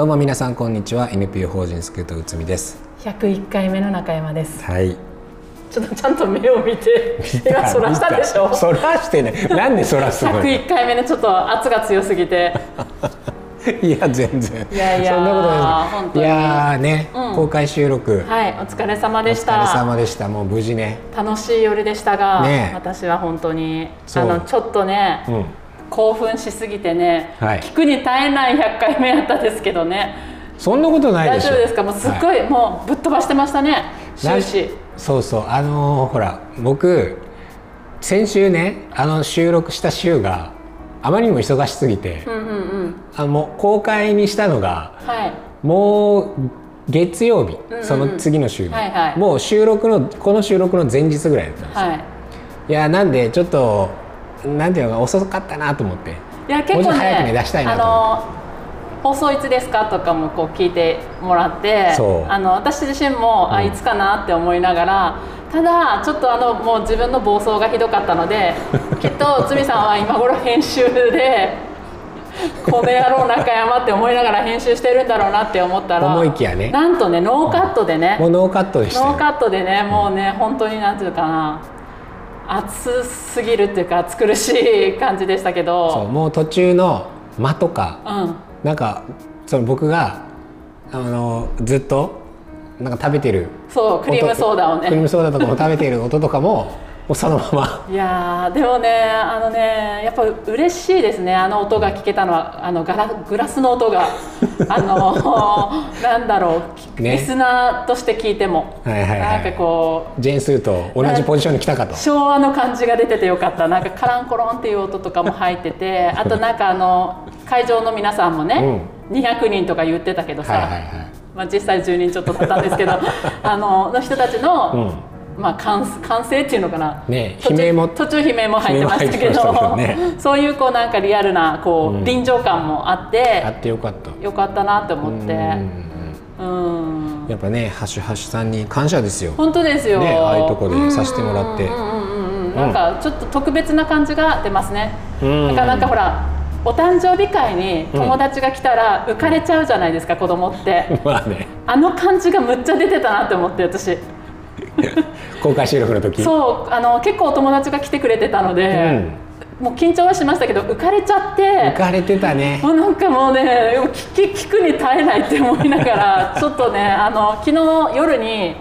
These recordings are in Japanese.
どうも皆さんこんにちは。NPO 法人スクートうつみです。101回目の中山です。はい。ちょっとちゃんと目を見て今そらしたでしょ？そらしてね。なんでそらすの101回目のちょっと圧が強すぎて。いや全然。いやいやそんなことない。いやーね、うん。公開収録、はいお疲れ様でしお疲れた様でした。もう無事ね。楽しい夜でしたが、ね。え私は本当にあのちょっとね、うん興奮しすぎてね、はい。聞くに耐えない100回目やったですけどね。そんなことないでしょ。大丈夫ですか？もうすっごい、もうぶっ飛ばしてましたね終始。そうそう。あのーほら僕先週ねあの収録した週があまりにも忙しすぎて、うんうんうん。あのもう公開にしたのがはい。もう月曜日、うんうんその次の週、はいはい。もう収録のこの収録の前日ぐらいだったんですよ、はい。い、やなんでちょっとなんていうのか遅かったなと思って。いや結構もうちょっと早くねね出したいなあと。思っの放送いつですかとかもこう聞いてもらってあの私自身も、あうん。いつかなって思いながらただちょっとあのもう自分の暴走がひどかったので きっとつみさんは今頃編集でこの野郎中山って思いながら 編集してるんだろうなって思ったら思いきやね。なんとねノーカットでね。もうノーカットでしたよ。ノーカットでねもうね本当になんていうかな熱すぎるっていうか暑苦しい感じでしたけど。そうもう途中の間とかうん。なんかその僕があのずっとなんか食べてるそうクリームソーダをね。音クリームソーダとかも食べてる音とかも もうそのまま。いやーでもねあのねやっぱ嬉しいですね。あの音が聞けたのはあのガラグラスの音が。あのなんだろう、ね。リスナーとして聞いても、はいはいはい。なんかこうジェーンスーと同じポジションに来たかと。昭和の感じが出ててよかった。なんかカランコロンっていう音とかも入ってて あとなんかあの会場の皆さんもね、200人とか言ってたけどさ、はいはいはいまあ、実際10人ちょっとだったんですけど あのの人たちの、うんまあ、歓歓声っていうのかな、ね途中悲鳴も途中悲鳴も入ってましたけど、ね。そういうこうなんかリアルなこう、うん。臨場感もあってあってよかった。よかったなって思って。うん。うん。やっぱねハッシュハッシュさんに感謝ですよ。本当ですよ、ねああいうとこでさせてもらって。うんうんうんうん。なんかちょっと特別な感じが出ますね、うん。だからなんかほらお誕生日会に友達が来たら浮かれちゃうじゃないですか子供って。まあね。あの感じがむっちゃ出てたなって思って私 公開収録の時？そうあの結構お友達が来てくれてたので、もう緊張はしましたけど浮かれちゃって浮かれてたね。もうなんかもうね聞き聞くに耐えないって思いながら ちょっとねあの昨日夜に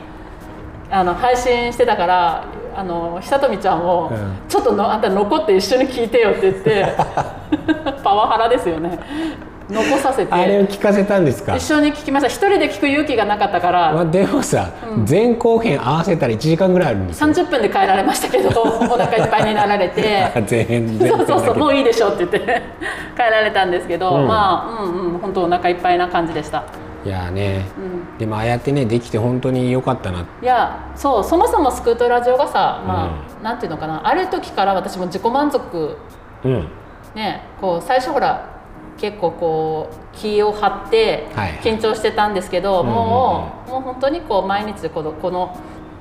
あの配信してたからあの久富ちゃんを、うん。ちょっとのあんた残って一緒に聞いてよって言って パワハラですよね残させて。あれを聞かせたんですか？一緒に聞きました。一人で聞く勇気がなかったから、まあ、でもさ、前後編合わせたら1時間ぐらいあるんですよ。30分で帰られましたけど お腹いっぱいになられて。前編そうそうそうもういいいでしょって言って。帰られたんですけど、うん。まあうんうん本当お腹いっぱいな感じでした、いやーね、うん、でもああやってねできて本当に良かったな。いやそうそもそもスクートラジオがさ、まあなんていうのかな。ある時から私も自己満足。うん。ねこう最初ほら結構こう気を張ってはい。緊張してたんですけど、うんうんうん。もうもう本当にこう毎日このこの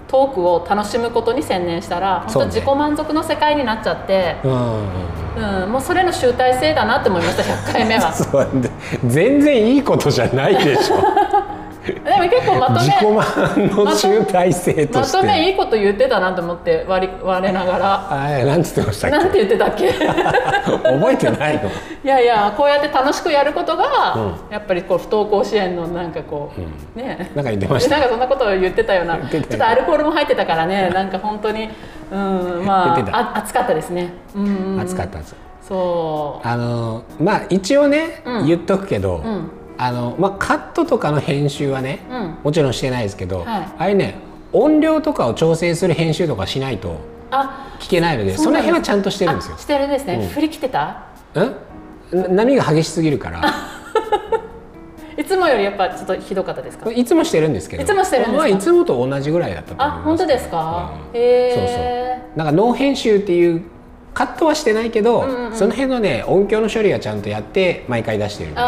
トークを楽しむことに専念したら本当自己満足の世界になっちゃって、うんうんもうそれの集大成だなって思いました100回目は。そうで全然いいことじゃないでしょでも結構まとめ自己満の集大成とまして。とめいいこと言ってたなと思って割れながら。あれなんつってましたっなんて言ってたっけ？け 覚えてないの？いやいやこうやって楽しくやることが、うやっぱりこう不登校支援のなんかこう、ね。なんか言ってました。なんかそんなことを言ってたような。ちょっとアルコールも入ってたからね。なんか本当にうんまああ暑かったですね。うんうん。うん暑かったんです。そあのまあ一応ね、うん。言っとくけど、ううんあのまあ、カットとかの編集はね、うん。もちろんしてないですけど、はい。ああいうね音量とかを調整する編集とかしないとあ聞けないのでその辺はちゃんとしてるんですよ。あ。してるんですね、うん。振り切ってた？うんな波が激しすぎるから。いつもよりやっぱちょっとひどかったですか？いつもしてるんですけど。いつもしてるんですか？まあ、いつもと同じぐらいだったと思いますあ本当ですか、うん。へそうえそう。なんかノー編集っていうカットはしてないけど、うんうんうん。その辺のね音響の処理はちゃんとやって毎回出してるんで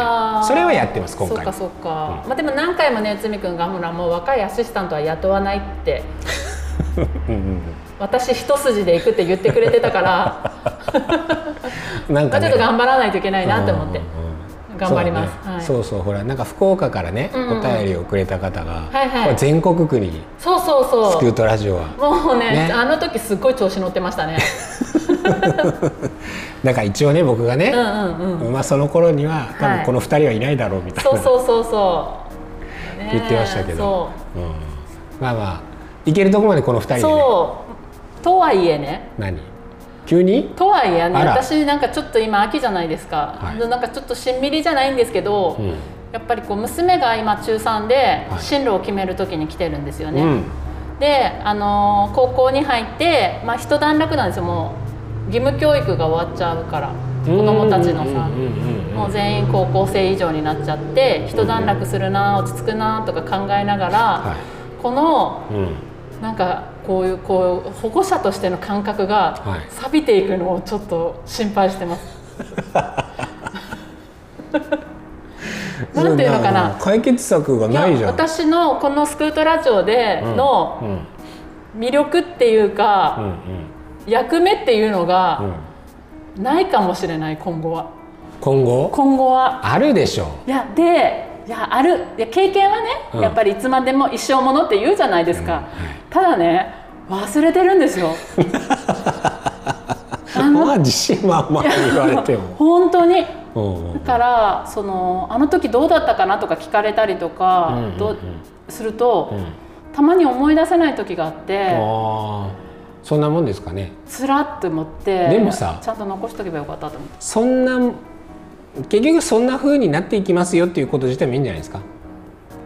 それはやってます今回。そうかそうか、うん。まあでも何回もね内海君がほらもう若いアシスタントは雇わないって。うんうん私一筋で行くって言ってくれてたから。うんなんかね。まあちょっと頑張らないといけないなって思って。うんうんうん頑張ります。そう,、はい。そうそうほらなんか福岡からね、うんうんお便りをくれた方が、はいはい。全国区にそうそうそう。スクートラジオは。もうねね。あの時すっごい調子乗ってましたね だから一応ね僕がね、うんうんうん。まあその頃には多はい。分この2人はいないだろうみたいな、そうそうそうそう、ね え言ってましたけど。そう。ん、まあまあ行けるとこまでこの2人うでね。そう。とはいえね。何？急に？とはいえね私なんかちょっと今秋じゃないですか、はい。なんかちょっとしんみりじゃないんですけど、うん。やっぱりこう娘が今中3ではい。進路を決める時に来てるんですよね、うん。で、あのー高校に入って、まあ、一段落なんですよもう義務教育が終わっちゃうから子供たちのさもう全員高校生以上になっちゃって一段落するな落ち着くなとか考えながら、はこのいうん。なんかこういうこう保護者としての感覚がはい。錆びていくのをちょっと心配してます。なんていうのかな？解決策がないじゃん。私のこのスクートラジオでうん。のうん。魅力っていううんか、役目っていうのがん。ないかもしれない今後は。今後？今後は。あるでしょいやでいやある。いや経験はね、うん。やっぱりいつまでも一生ものって言うじゃないですか、うんはい。ただね忘れてるんですよ。そこは自信満々に言われても。本当に。だからそのあの時どうだったかなとか聞かれたりとか、うんうんうん。すると、うん。たまに思い出せない時があって、ああそんなもんですかね。つらって思ってでもさちゃんと残しとけばよかったと思って。そんな結局そんな風になっていきますよっていうこと自体もいいんじゃないですか。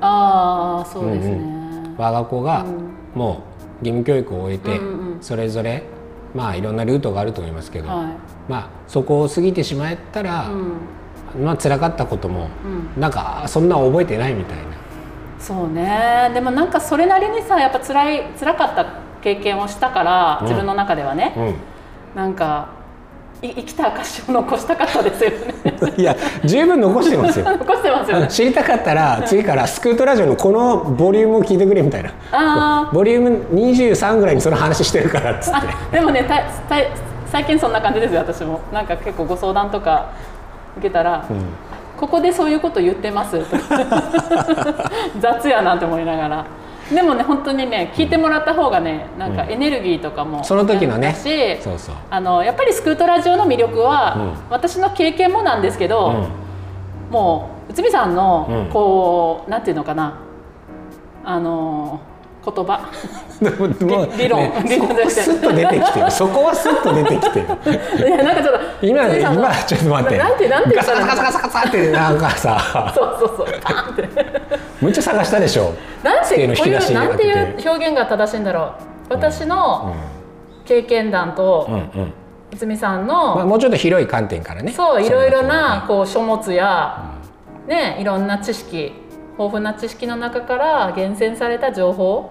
ああそうですね、我が子がうん。もう義務教育を終えてうんうんうん。それぞれまあいろんなルートがあると思いますけど、はまあそこを過ぎてしまったら、い、うん。まあ辛かったこともうん、なんかあそんな覚えてないみたいな。そうね。でもなんかそれなりにさやっぱ辛い辛かった経験をしたからうん。自分の中ではね、うなんかい生きた証を残したかったですよね。ん、いや十分残してますよ。残してますよね。知りたかったら次からスクートラジオのこのボリュームを聞いてくれみたいな。ボリューム23ぐらいにその話してるからっつって。あでもねたた最近そんな感じですよ私も。なんか結構ご相談とか受けたら、うん。ここでそういうこと言ってます。と か雑やなって思いながらでもね本当にね聞いてもらった方がねなんかうん。エネルギーとかもその時のね。そうそう。あのやっぱりスクートラジオの魅力は、うん。私の経験もなんですけど、うん。もう内海さんの、うん。こうなんていうのかな。あの言葉。理論ね理論。としてスッと出てきてる。そこはスッと出てきてる。いやなんかちょっと今今ちょっと待って。なんてなんて言ガサガサガサガサってなんかさ。そうそうそう。パンって。むっちゃ探したでしょ。なんてこういうなんていう表現が正しいんだろう。私の経験談とうんうん。内海さんまあ、のもうちょっと広い観点からね。そういろいろなそこう書物やねいろんな知識豊富な知識の中から厳選された情報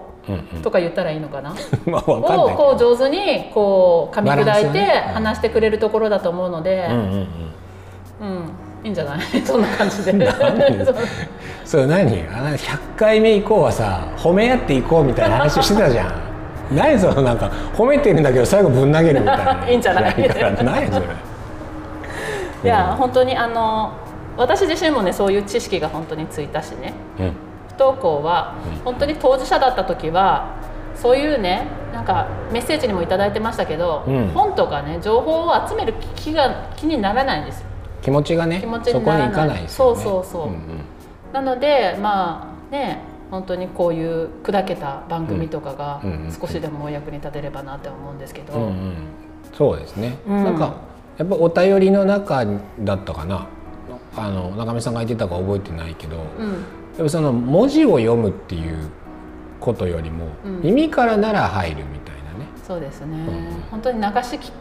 とか言ったらいいのかな？まあわかんないをこう上手にこう噛み砕いて話してくれるところだと思うので、うんうんうん。うんいいんじゃない？そんな感じで。それ何？あの100回目以降はさ褒め合っていこうみたいな話してたじゃん。何そのなんか褒めてるんだけど最後ぶん投げるみたいな。いいんじゃない？いや本当にあの私自身もねそういう知識が本当についたしね。うん。不登校はうん。本当に当事者だった時はそういうねなんかメッセージにも頂いてましたけど、うん。本とかね情報を集める気が気にならないんですよ。気持ちがね気持ちそにならない。こに行かないですよね。そうそうそう。んん。なのでまあね本当にこういう砕けた番組とかが少しでもお役に立てればなって思うんですけど、うんうん。そうですね、うん。なんかやっぱお便りの中だったかなあの中見さんが言ってたか覚えてないけど、うん。やっぱその文字を読むっていうことよりも、うん。耳からなら入るみたいなね。そうですね、ん。本当に流し聞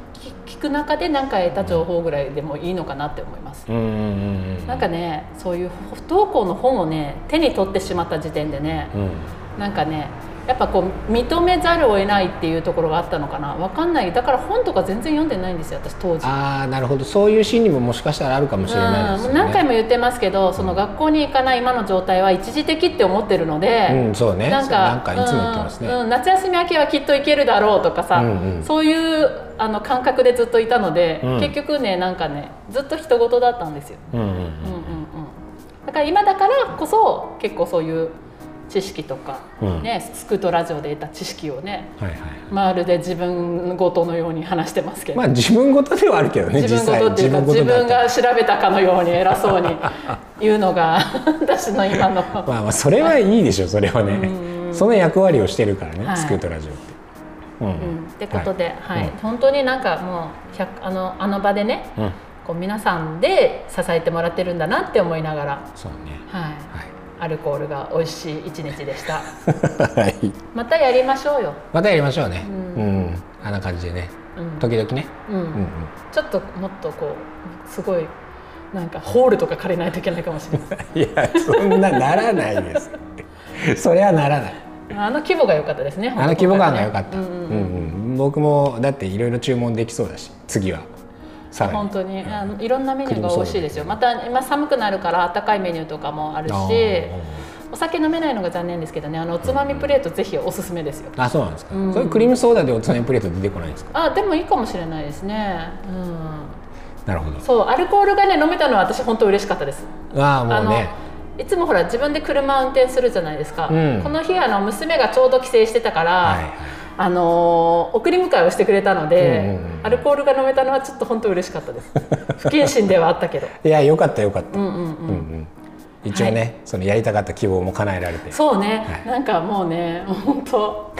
聞く中で何か得た情報ぐらいでもいいのかなって思います、なんかねそういう不登校の本をね手に取ってしまった時点でねうん。なんかねやっぱこう認めざるを得ないっていうところがあったのかなわかんないだから本とか全然読んでないんですよ私当時。ああなるほどそういう心理ももしかしたらあるかもしれないですよね。うん何回も言ってますけどその学校に行かない今の状態は一時的って思ってるので、うんそうねなんかいつも言ってますね。うんうん夏休み明けはきっと行けるだろうとかさ、うんうんそういうあの感覚でずっといたので、うん結局ねなんかねずっと人事だったんですよ。うんうんうんうんうんうんだから今だからこそ結構そういう知識とか、うん。ねスクートラジオで得た知識をねはいはいまるで自分ごとのように話してますけど、まあ自分事ではあるけどね自分ごとっていうか自分が調べたかのように偉そうに言うのが 私の今の。まあまあそれはいいでしょそれはね。その役割をしてるからね、はい。スクートラジオって。うん。うん。ってことで、はい。うん。本当になんかもう100あのあの場でねうん。こう皆さんで支えてもらってるんだなって思いながら、そうね。はい、はアルコールが美味しい一日でした。い、はい、またやりましょうよ、またやりましょうね。ううん。ん、あんな感じでね。うん。時々ね、うん。うんうん、ちょっともっとこうすごいなんかホールとか借りないといけないかもしれない。いやそんなならないです それはならない。あの規模が良かったですねあの規模感が良かった、うんうんうん。僕もだっていろいろ注文できそうだし次はさらに本当に。あのいろんなメニューが美味しいですよ。また今寒くなるから温かいメニューとかもあるし。お酒飲めないのが残念ですけどね。あのおつまみプレートぜひおすすめですよ。あそうなんですか、うん。それクリームソーダでおつまみプレート出てこないんですか？あでもいいかもしれないですね。うん。なるほど。そうアルコールがね飲めたのは私本当嬉しかったです。ああもうね。いつもほら自分で車運転するじゃないですか、うん。この日あの娘がちょうど帰省してたから、はいはいあのー送り迎えをしてくれたので、アルコールが飲めたのはちょっと本当嬉しかったです。不謹慎ではあったけど。いやよかったよかった、うんうんうん。うんうん一応ね、そのやりたかった希望も叶えられて。そうね、はい。なんかもうね本当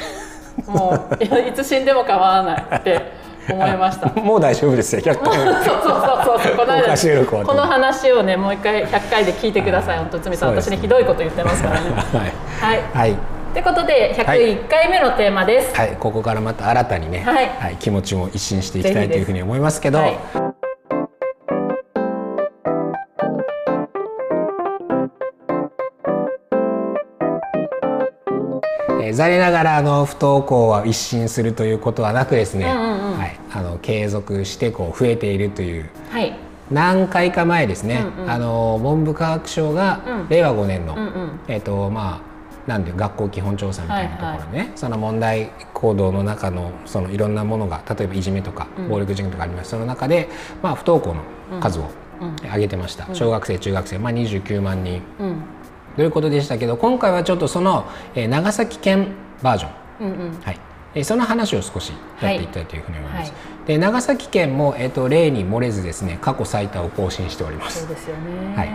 もういいつ死んでも構わないって思いました。もう大丈夫ですよ100回 そうそうそうそうこの間この話をねもう一回100回で聞いてください。本当つさんね私にひどいこと言ってますからね。はい。はい。はい、ってことで101回目のテーマです、はい、ここからまた新たにね、はい。気持ちも一新していきたいというふうに思いますけど、は残念ながらあの不登校は一新するということはなくですね、うんうんうん。はい、あの継続してこう増えているというはい。何回か前ですね、うんうん。あの文部科学省がうん。令和5年の、うんうん。えっ、とまあなんで学校基本調査みたいなところでね、その問題行動の中のそのいろんなものが例えばいじめとかうん。暴力事件とかあります、その中で、まあ、不登校の数をうん。上げてました、小学生中学生、まあ、29万人。うん。ということでしたけど今回はちょっとその、えー長崎県バージョン、うんうん。はい。えーその話を少しやっていきたいというふうに思います、はい。で長崎県も、えー、と例に漏れずですね過去最多を更新しております。そうですよね。はい。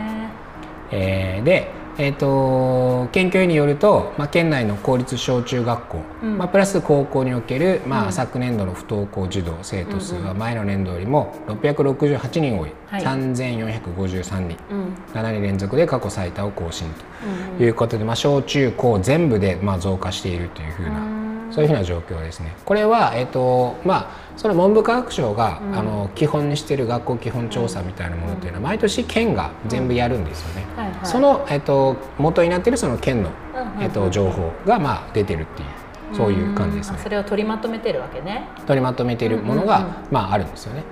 えーで、えー、と県教委によると、まあ、県内の公立小中学校、うん。まあ、プラス高校における、まあうん。昨年度の不登校児童生徒数は前の年度よりも668人多い、はい。3453人。うん。7年連続で過去最多を更新うんということで、まあ、小中高全部でまあ増加しているというふうな、うんそういうふうな状況ですね。これは、えっとまあ、その文部科学省が、うん。あの基本にしている学校基本調査みたいなものっていうのは毎年県が全部やるんですよね。はいはい。その、えっと、元になっているその県の、うんうんえっと、情報が、まあ、出てるっていうそういう感じですね。そ。れを取りまとめてるわけね。取りまとめているものが、うんうんうん。まあ、あるんですよね。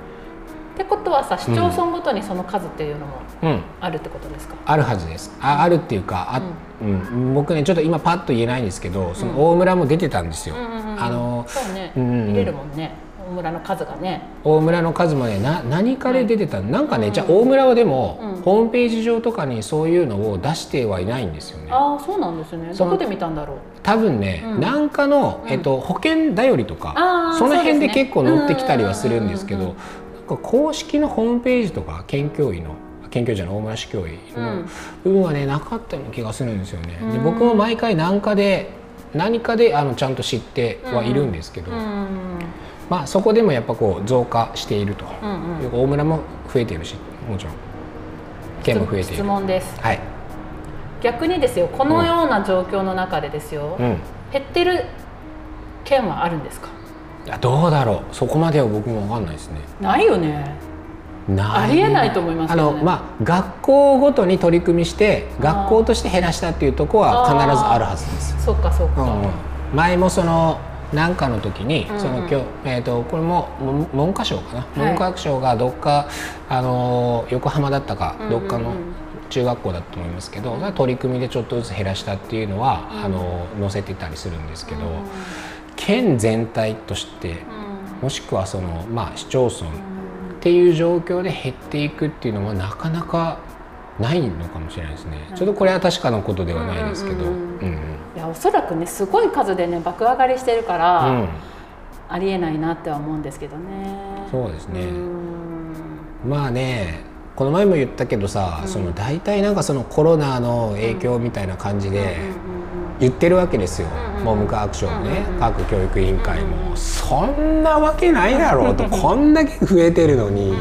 ってことはさ市町村ごとにその数っていうのもうん。あるってことですか、あるはずです。ああるっていうかあ、うん。僕ねちょっと今パッと言えないんですけどその大村も出てたんですよ。あのそうね、うんうんうん。入れるもんね。大村の数がね。大村の数もねな何かで出てたなんかね、じゃあ大村はでも、うん。ホームページ上とかにそういうのを出してはいないんですよね。ああそうなんですね。どこで見たんだろう？多分ね、うん。なんかの、うん。えっと、保険頼りとか、その辺で結構載ってきたりはするんですけど、なんか公式のホームページとか県教委の県教委じゃない大村市教委のうん。部分はねなかったような気がするんですよね。でうん。僕も毎回何かで何かであのちゃんと知ってはいるんですけど、うん。まあそこでもやっぱこう増加していると。うんうん。大村も増えているしもちろん。県も増えてい質る問です。はい、逆にですよこのような状況の中でですよ、うん、減ってる県はあるんですか？いやどうだろう。そこまでは僕も分かんないですね。ないよねありえないと思いますね。あのまあ学校ごとに取り組みして学校として減らしたっていうところは必ずあるはずです。そっかそっか、うんうん。前もその何かの時に、その今日、えー、とこれも文文科省かな、い。文科学省がどっか、あのー横浜だったか、うんうんうん。どっかの中学校だと思いますけど、取り組みでちょっとずつ減らしたっていうのは、うん。あのー載せてたりするんですけど、うん。県全体としてうん。もしくはその、まあ、市町村っていう状況で減っていくっていうのはなかなかないのかもしれないですね、ちょっとこれは確かなことではないですけど、うんいやおそらくねすごい数でね爆上がりしてるから、うん。ありえないなっては思うんですけどね。そうですね。うん。まあねこの前も言ったけどさ、その大体なんかそのコロナの影響みたいな感じで言ってるわけですよ、文部科学省もね、各教育委員会も、そんなわけないだろうとこんだけ増えてるのに、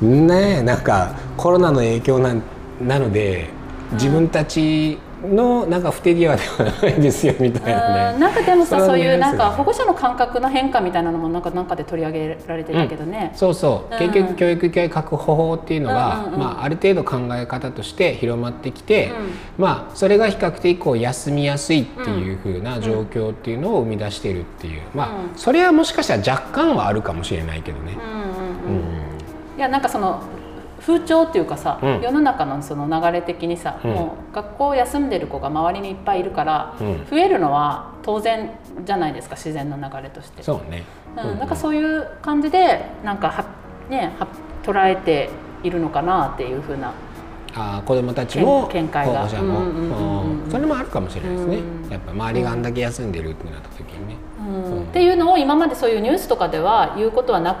ねえなんかコロナの影響なんなので自分たちのなんか不手際ではないですよみたいなね。うんなんかでもさそういうなんか保護者の感覚の変化みたいなのもなんかなんかで取り上げられてたけどね、そうそう、うん。結局教育機会確保法っていうのが、うんうんうん。まあ、ある程度考え方として広まってきて、うん。まあ、それが比較的こう休みやすいっていう風な状況っていうのを生み出してるっていう、まあうんそれはもしかしたら若干はあるかもしれないけどね。うんうんうん。うん。いやなんかその風潮っていうかさ、うん。世の中のその流れ的にさ、うん。もう学校休んでる子が周りにいっぱいいるから、うん。増えるのは当然じゃないですか自然の流れとして。そうね、うん、なんかそういう感じでなんかはねは捉えているのかなっていうふうな。あー子どもたちも見見解が。保護者もそれもあるかもしれないですね、うん。やっぱ周りがあんだけ休んでるってなった時にね。うん。うん。っていうのを今までそういうニュースとかでは言うことはな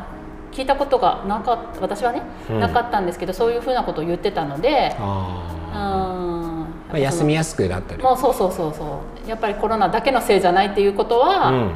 聞いたことがなかった私はね、うん。なかったんですけどそういうふうなことを言ってたので、まあ、休みやすくなったり、もうそうそうそうそう。やっぱりコロナだけのせいじゃないっていうことは、うん。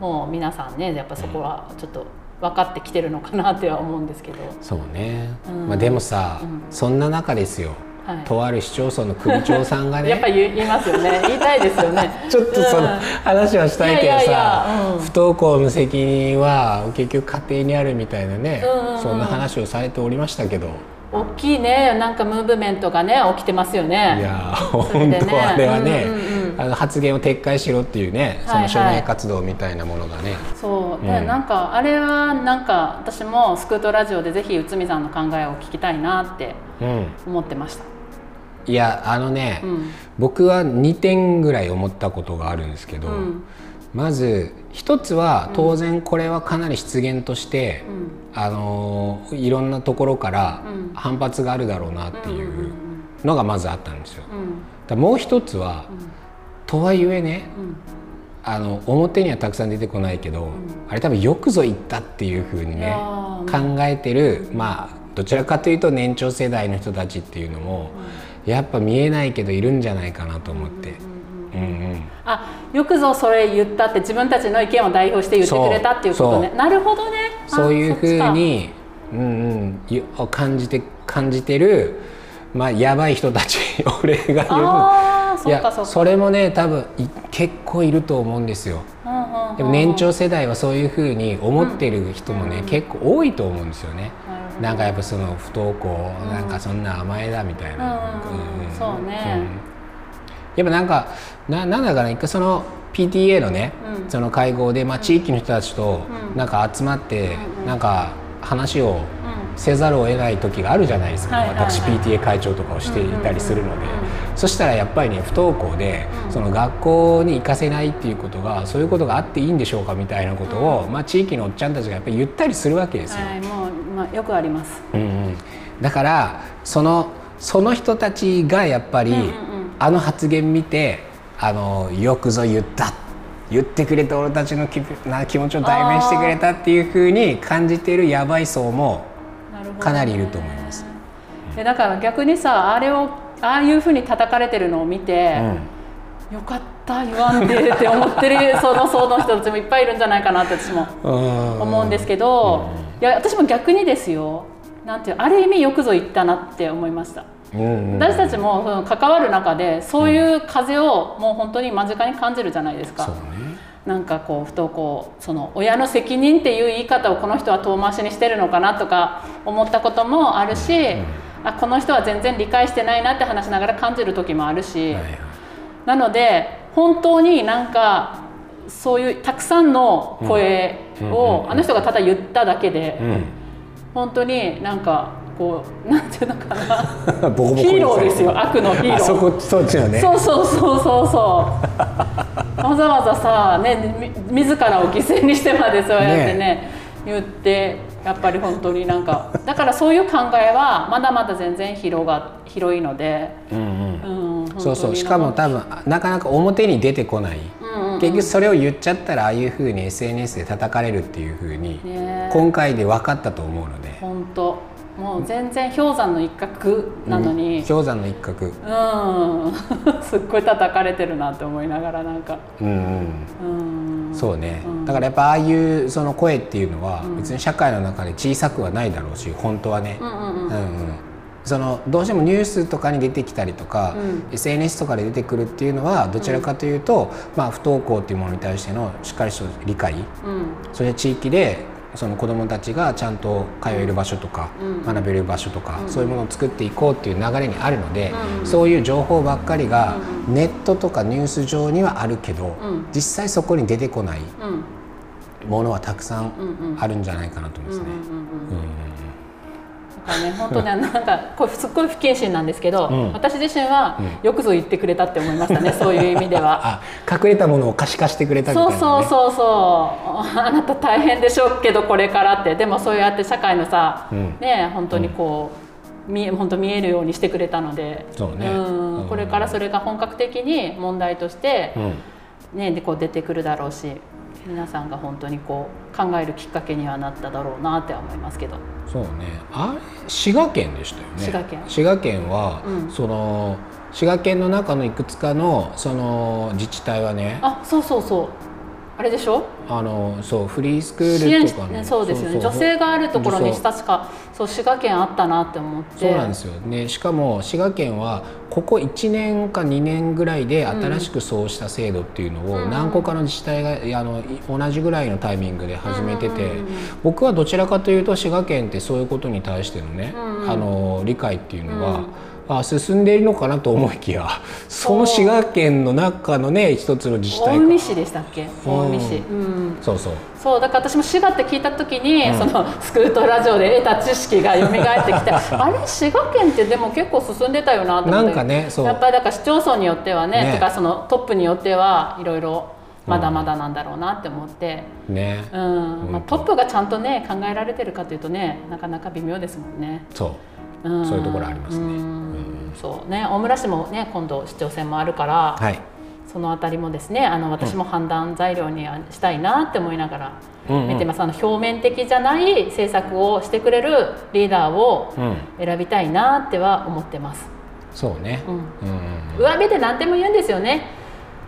もう皆さんねやっぱそこはちょっと分かってきてるのかなっては思うんですけど、そうね、うん。まあ、でもさ、うん。そんな中ですよはい、とある市町村の首長さんがね。やっぱり言いますよね。言いたいですよね。ちょっとそのうん。話はしたいけどさ、不登校の責任は結局家庭にあるみたいなね、うんうんうん。そんな話をされておりましたけど、大きいねなんかムーブメントがね起きてますよね。いや本当あれはね、うんうんうん。あの発言を撤回しろっていうね、はいはい。その署名活動みたいなものがね、そう、うん。でなんかあれはなんか私もスクートラジオでぜひ内海さんの考えを聞きたいなってうん、思ってました、いやあのね、うん。僕は2点ぐらい思ったことがあるんですけど、うん。まず一つは当然これはかなり失言として、うん。あのーいろんなところからうん。反発があるだろうなっていうんうんうんうのがまずあったんですよ。うん。だもう一つは、とはいえねうん。あの表にはたくさん出てこないけど、あれ多分よくぞ言ったっていうふうにいね考えてるまあどちらかというと年長世代の人たちっていうのも、やっぱ見えないけどいるんじゃないかなと思って。うんうん。あよくぞそれ言ったって自分たちの意見を代表して言ってくれたっていうことね。そう。なるほどね。あそういうふうに、うんうんゆ、感じて感じてる、まあ、やばい人たち俺が言う。いやそっかそれもね多分い結構いると思うんですよ。うんうんうんでも年長世代はそういうふうに思ってる人もね、うん。結構多いと思うんですよね。なるほどなんかやっぱその不登校、なんかそんな甘えだみたいな。うんうんうん。そうね。ん。やっぱなんかななんだかな一回その PTA のね、うん。その会合で、まあ、地域の人たちとうん。なんか集まって、うんうん。なんか話をうん。せざるを得ない時があるじゃないですか、私 PTA 会長とかをしていたりするので、うんうんうんそしたらやっぱりね不登校で、うん。その学校に行かせないっていうことがそういうことがあっていいんでしょうかみたいなことを、まあ、地域のおっちゃんたちがやっぱり言ったりするわけですよ。はいもう、まあ、よくあります。うんうん。だからそのその人たちがやっぱり、うんうんうん。あの発言見てあのよくぞ言った。言ってくれた俺たちの気な気持ちを代弁してくれたっていうふうに感じているやばい層もかなりいると思います。でだから逆にさあれをああいうふうに叩かれてるのを見て、よかった言わんでって思ってるその層の人たちもいっぱいいるんじゃないかなって私もうん思うんですけど、いや私も逆にですよ。なんていうある意味よくぞ言ったなって思いました。うんうん私たちもその関わる中でそういう風をもう本当に間近に感じるじゃないですか。なんかこう不登校その親の責任っていう言い方をこの人は遠回しにしてるのかなとか思ったこともあるし、あこの人は全然理解してないなって話しながら感じる時もあるし、はいはい。なので本当になんかそういうたくさんの声をあの人がただ言っただけで、うん。本当になんかこう なんていうのかな。ボコボコにヒーローですよ。悪のヒーロー。そこそっちのね。そうそうそうそうそう。わざわざさねみ自らを犠牲にしてまでそうやってね言ってやっぱり本当になんかだからそういう考えはまだまだ全然広が広いので、うんうん。うん、そうそう。しかも多分なかなか表に出てこない、うんうん結局それを言っちゃったらああいうふうに SNS で叩かれるっていうふうにね今回で分かったと思うので、本当もう全然氷山の一角なのに、氷山の一角。うん、すっごい叩かれてるなって思いながらなんか、うんうん。うん、そうね、うん。だからやっぱああいうその声っていうのは別に社会の中で小さくはないだろうし本当はね、うんうんうん。うんうん。そのどうしてもニュースとかに出てきたりとか、うん。SNS とかで出てくるっていうのはどちらかというと、まあ、不登校っていうものに対してのしっかりした理解。うん。それで地域でその子どもたちがちゃんと通える場所とか、うん。学べる場所とか、うん。そういうものを作っていこうっていう流れにあるので、うん。そういう情報ばっかりがうん。ネットとかニュース上にはあるけど、うん。実際そこに出てこないうん。ものはたくさんあるんじゃないかなと思いますね。うんからね本当ねなんかこれすっごい不謹慎なんですけど、うん。私自身はうん。よくぞ言ってくれたって思いましたね、そういう意味では。あ隠れたものを可視化してくれたみたいそうな、ね、そうそうそうあなた大変でしょうけどこれからって。でもそうやって社会のさ、うん。ね本当にこう、見え本当見えるようにしてくれたので。そうね。ん。うん。これからそれが本格的に問題として、うん。ね、でこう出てくるだろうし皆さんが本当にこう考えるきっかけにはなっただろうなって思いますけど。そうね。あれ滋賀県でしたよね。滋賀県。滋賀県は、うん。その滋賀県の中のいくつかのその自治体はねあそうそうそうあれでしょ？あのそうフリースクールとかね。ねそうですよね。女性があるところに確かそう滋賀県あったなって思って。そうなんですよね。しかも滋賀県はここ1年か2年ぐらいで新しくそうした制度っていうのをうん。何個かの自治体がいあのい同じぐらいのタイミングで始めてて僕はどちらかというと滋賀県ってそういうことに対してのねあの理解っていうのは、うんあ進んでいるのかなと思いきやその滋賀県の中のね一つの自治体か。近江市でしたっけ？近江市うん。そうそう。そうだから私も滋賀って聞いた時に、うん。そのスクートラジオで得た知識が蘇ってきて あれ？滋賀県ってでも結構進んでたよなと思って。なんかねやっぱりだから市町村によってはねね。てかそのトップによってはいろいろまだまだなんだろうなって思って、ね、うん。まあ、トップがちゃんとね考えられてるかというとねなかなか微妙ですもんね。そう。うんそういうところありますね。うん。そうね。大村市もね今度市長選もあるから、はい。そのあたりもですねあの私も判断材料にしたいなって思いながらうん。うん見てます、あの表面的じゃない政策をしてくれるリーダーをうん。選びたいなっては思ってます、そうね、うん。うん。うん上辺で何でも言うんですよね。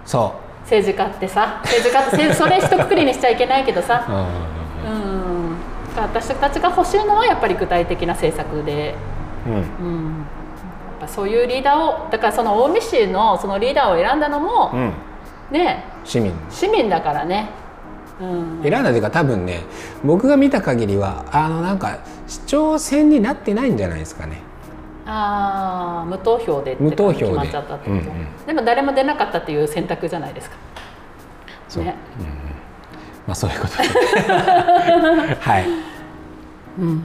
そ政治家ってさ。政治家ってせ それ一括りにしちゃいけないけどさ。う、うんうんうん。うん。私たちが欲しいのはやっぱり具体的な政策で、うん。うん、やっぱそういうリーダーをだからその近江市のそのリーダーを選んだのも、うん、ね。市民。市民だからね、うん、選んだというか多分ね僕が見た限りはあのなんか市長選になってないんじゃないですかね。ああ無投票で無投票で。決まっちゃったってこと、うんうん。でも誰も出なかったっていう選択じゃないですか。そう、ね。うんうん、まあそういうことで。はい。うん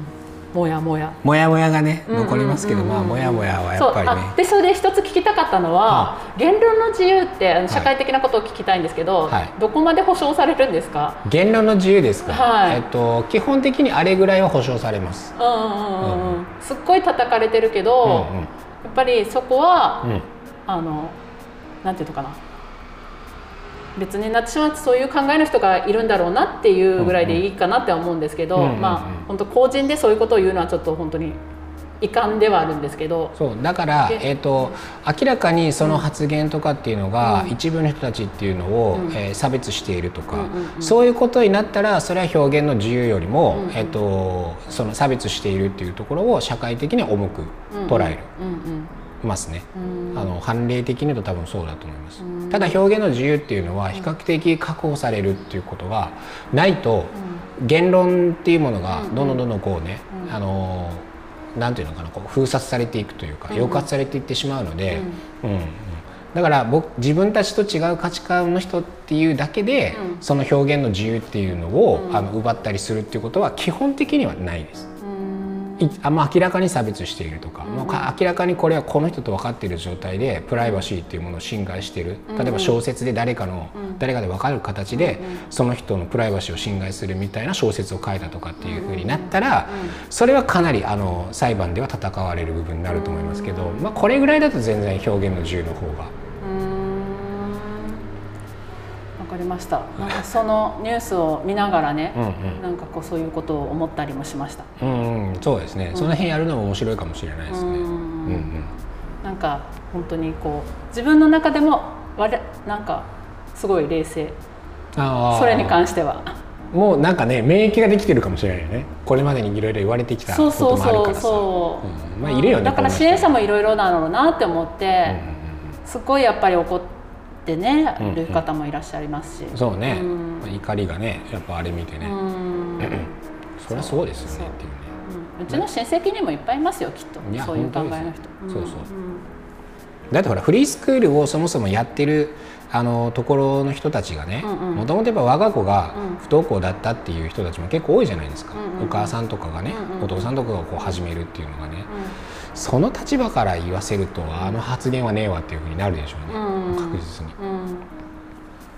もやもや。もやもやがねうんうんうんうん。残りますけどまあもやもやはやっぱりね。あでそれで一つ聞きたかったのは、言論の自由ってあの社会的なことを聞きたいんですけど、はい。どこまで保障されるんですか？言論の自由ですか、はい。えっと、基本的にあれぐらいは保障されます、うんうんうんうんすっごい叩かれてるけど、うんやっぱりそこは、うんうん。あのなんていうのかな別に私はそういう考えの人がいるんだろうなっていうぐらいでいいかなって思うんですけど、うんうんうんまあ本当公人でそういうことを言うのはちょっと本当に遺憾ではあるんですけど。そうだから、でえー、と明らかにその発言とかっていうのが、うん。一部の人たちっていうのを、うん。えー差別しているとか、うんうんうん。そういうことになったらそれは表現の自由よりも、うんうん。えー、とその差別しているっていうところを社会的に重く捉える、うんますね。うんうん。あの判例的に言うと多分そうだと思います、うん。ただ表現の自由っていうのは比較的確保されるっていうことがないと言論っていうものがうん。どんどんどんどんこうね、うん。あのなんていうのかなこう封殺されていくというかうん。抑圧されていってしまうので、うんうん。だから僕自分たちと違う価値観の人っていうだけで、うん。その表現の自由っていうのを、うん。あの奪ったりするっていうことは基本的にはないです。あまあ明らかに差別しているとか、もうか明らかにこれはこの人と分かっている状態でプライバシーっていうものを侵害している例えば小説で誰かの、誰かで分かる形で、その人のプライバシーを侵害するみたいな小説を書いたとかっていうふうになったら、それはかなりあの裁判では戦われる部分になると思いますけど、まあ、これぐらいだと全然表現の自由の方が。わかりました。なんかそのニュースを見ながらね、なんかこうそういうことを思ったりもしました。うんうん、そうですね、その辺やるのも面白いかもしれないですね。なんか本当にこう自分の中でもわれなんかすごい冷静。それに関しては。もうなんかね免疫ができてるかもしれないよね。これまでにいろいろ言われてきたこそうそうそう。ともあるからさ。そう、うん。まあいるよねだから支援者もいろいろなのなって思って、すごいやっぱり怒ってね、うんうん。る方もいらっしゃいますし。そうね、うん。まあ怒りがねやっぱあれ見てね、うん。う んそりゃそうですよねっていうね。うちの親戚にもいっぱいいますよきっと。そういう考えの本人そうそう。ん。だってほらフリースクールをそもそもやってるあのところの人たちがねうんうん。もともとやっぱ我が子がうん。不登校だったっていう人たちも結構多いじゃないですか、うんうんうん。お母さんとかがね、うんうんお父さんとかがこう始めるっていうのがね、その立場から言わせるとあの発言はねえわっていうふうになるでしょうね、うん確実に。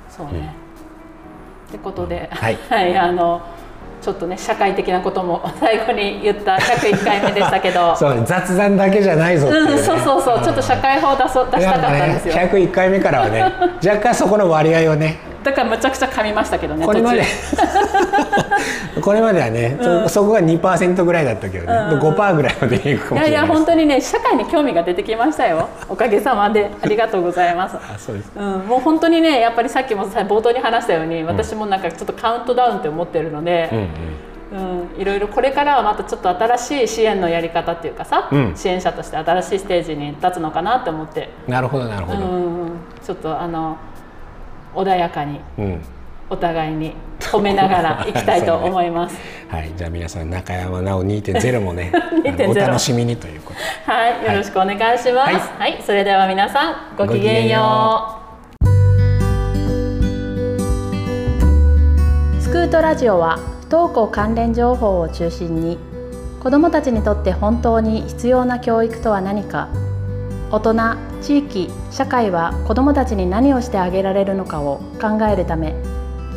そうね、ってことで、はい。あのちょっとね社会的なことも 最後に言った101回目でしたけど。そうね雑談だけじゃないぞね。うん、そうそうそう。ちょっと社会法出そう出したかったんですよ、ね、101回目からはね若干そこの割合をねだからむちゃくちゃ噛みましたけどねこれまで。途 これまではね、そそこが2%ぐらいだったけどね、うん5%ぐらいまでいくかもしれない。中いやいや本当にね社会に興味が出てきましたよ。おかげさまで。ありがとうございます。あそうです。うん、もう本当にねやっぱりさっきもさ冒頭に話したように私もなんかちょっとカウントダウンって思ってるので、うんうん。うん、いろいろこれからはまたちょっと新しい支援のやり方っていうかさ、うん。支援者として新しいステージに立つのかなって思って、なるほどなるほど、うん、ちょっとあの穏やかにうん。お互いに褒めながら いきたいと思います。はい、じゃあ皆さん中山直2.0もね 2.0あのお楽しみにということで。はい、よろしくお願いします。ははい。い、それでは皆さんごきげんよう。スクートラジオは不登校関連情報を中心に子どもたちにとって本当に必要な教育とは何か大人地域社会は子どもたちに何をしてあげられるのかを考えるため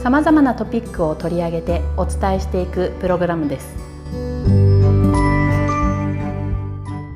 さまざまなトピックを取り上げてお伝えしていくプログラムです。